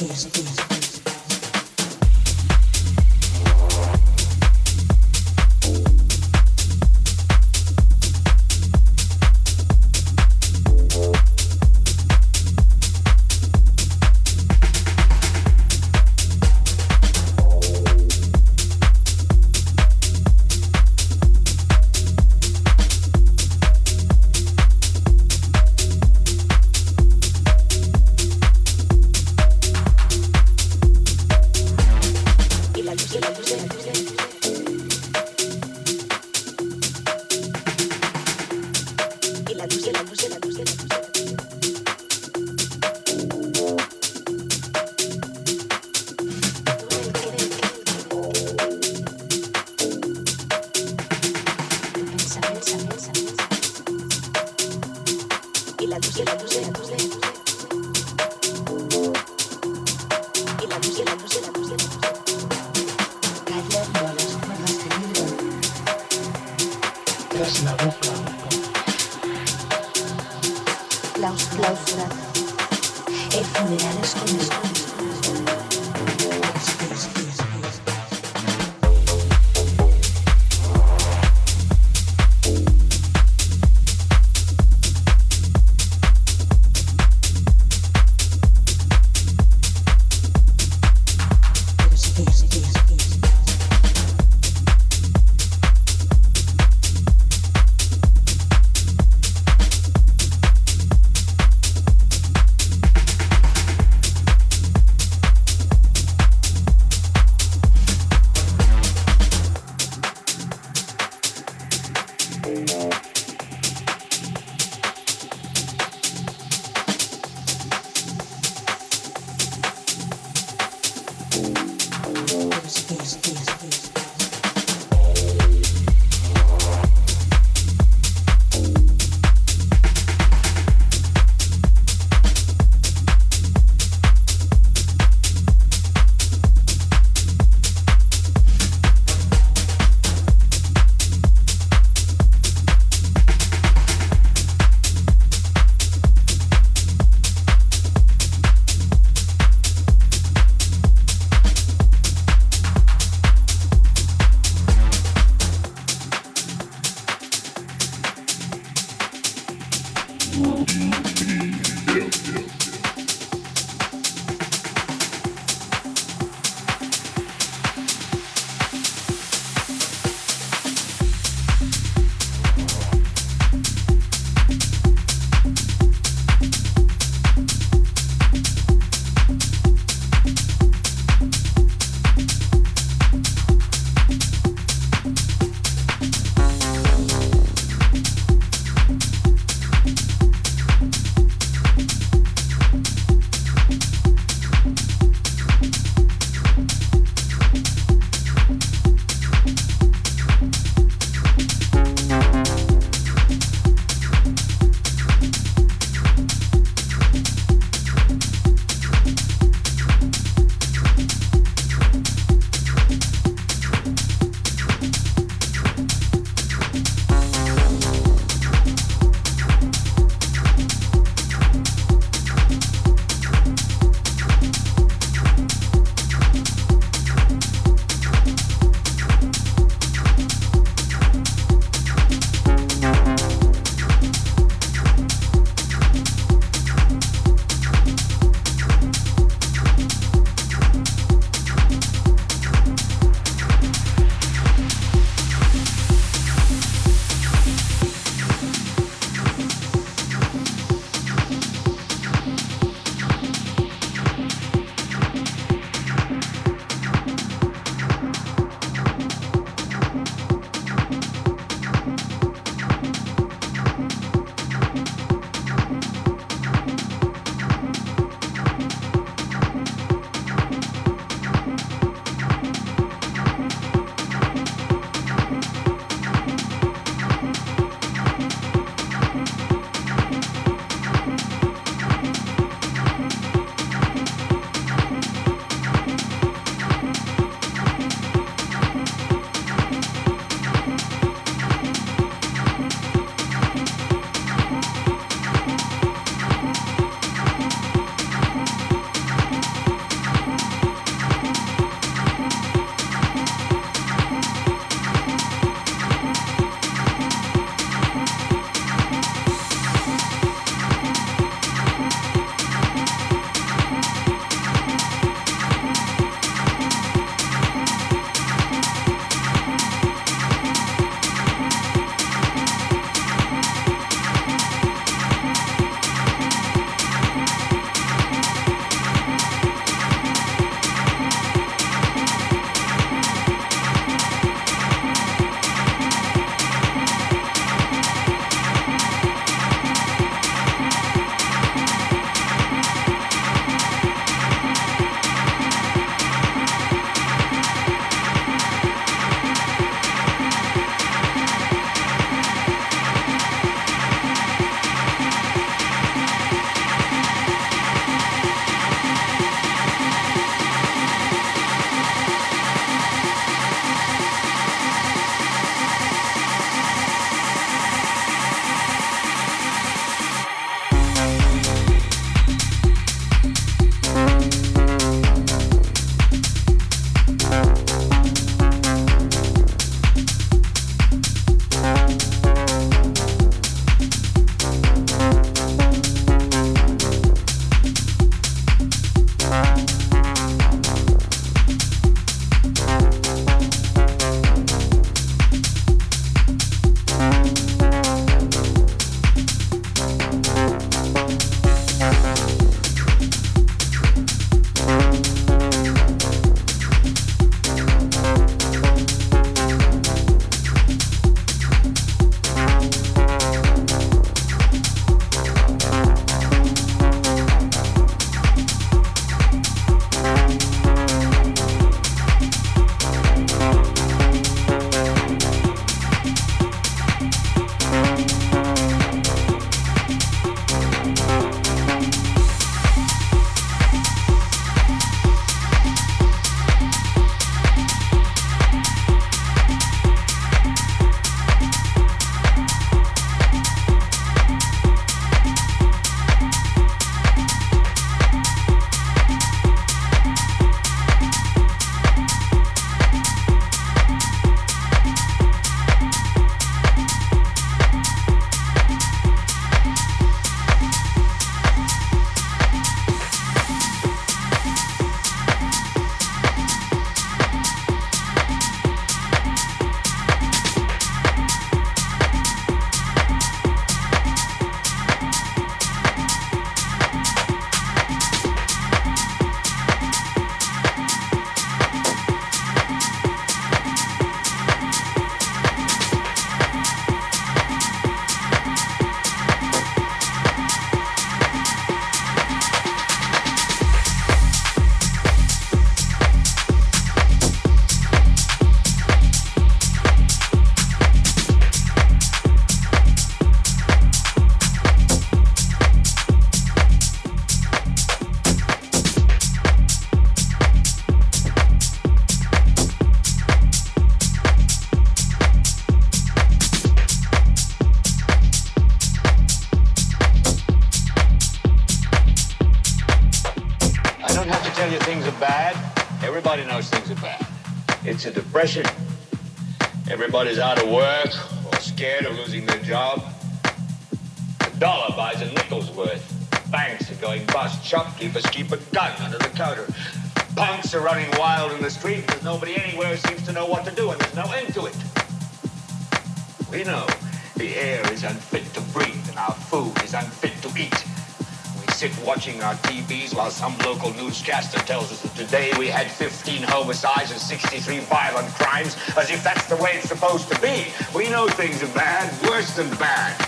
Yes, yes. As if that's the way it's supposed to be. We know things are bad, worse than bad.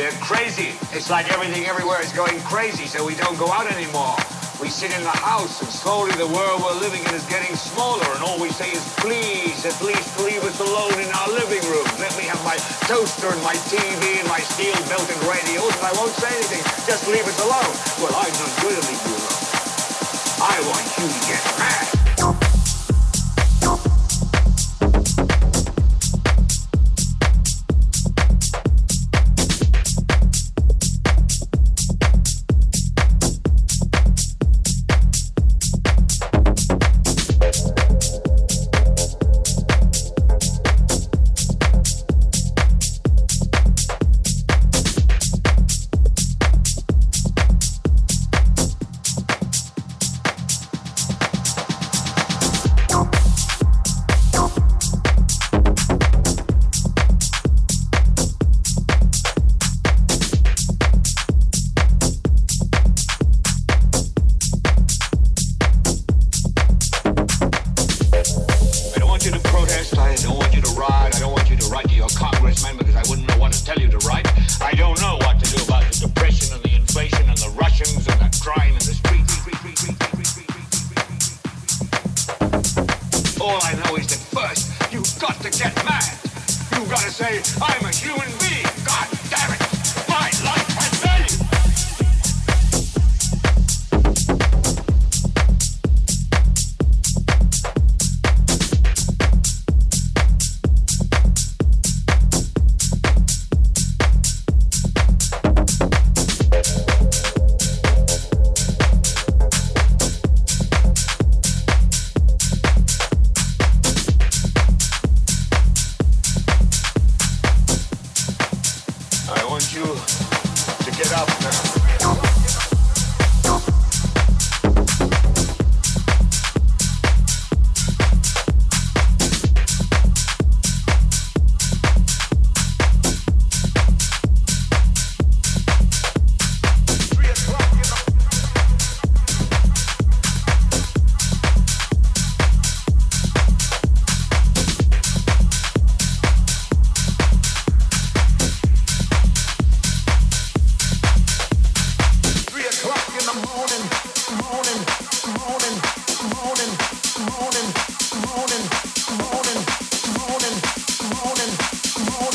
They're crazy. It's like everything everywhere is going crazy, so we don't go out anymore. We sit in the house, and slowly the world we're living in is getting smaller, and all we say is, please, at least leave us alone in our living room. Let me have my toaster and my TV and my steel-belted radials, and I won't say anything. Just leave us alone. Well, I'm not going to leave you alone. I want you to get mad. Grow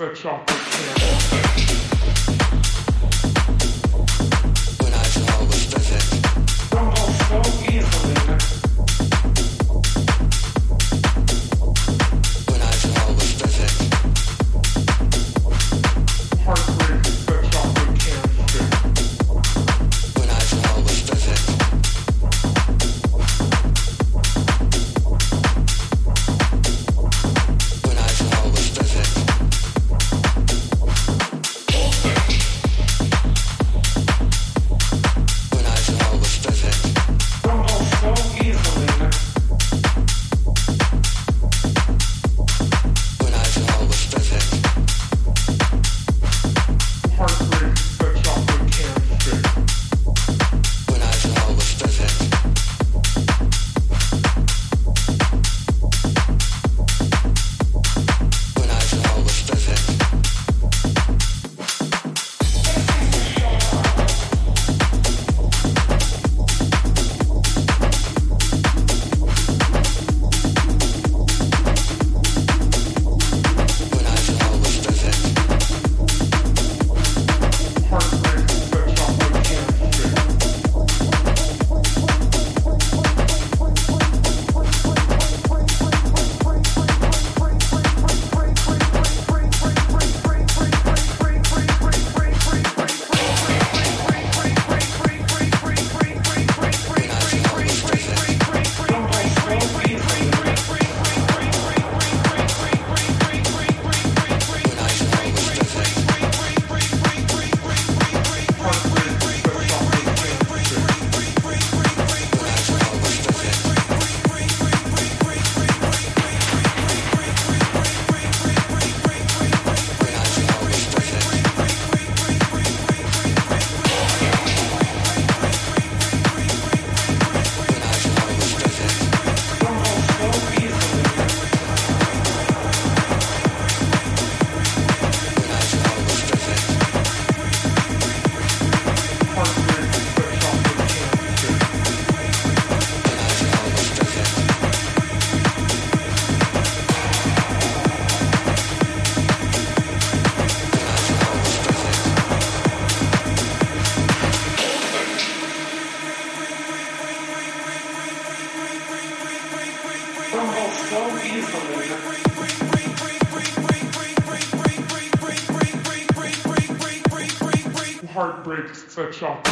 workshop. Thank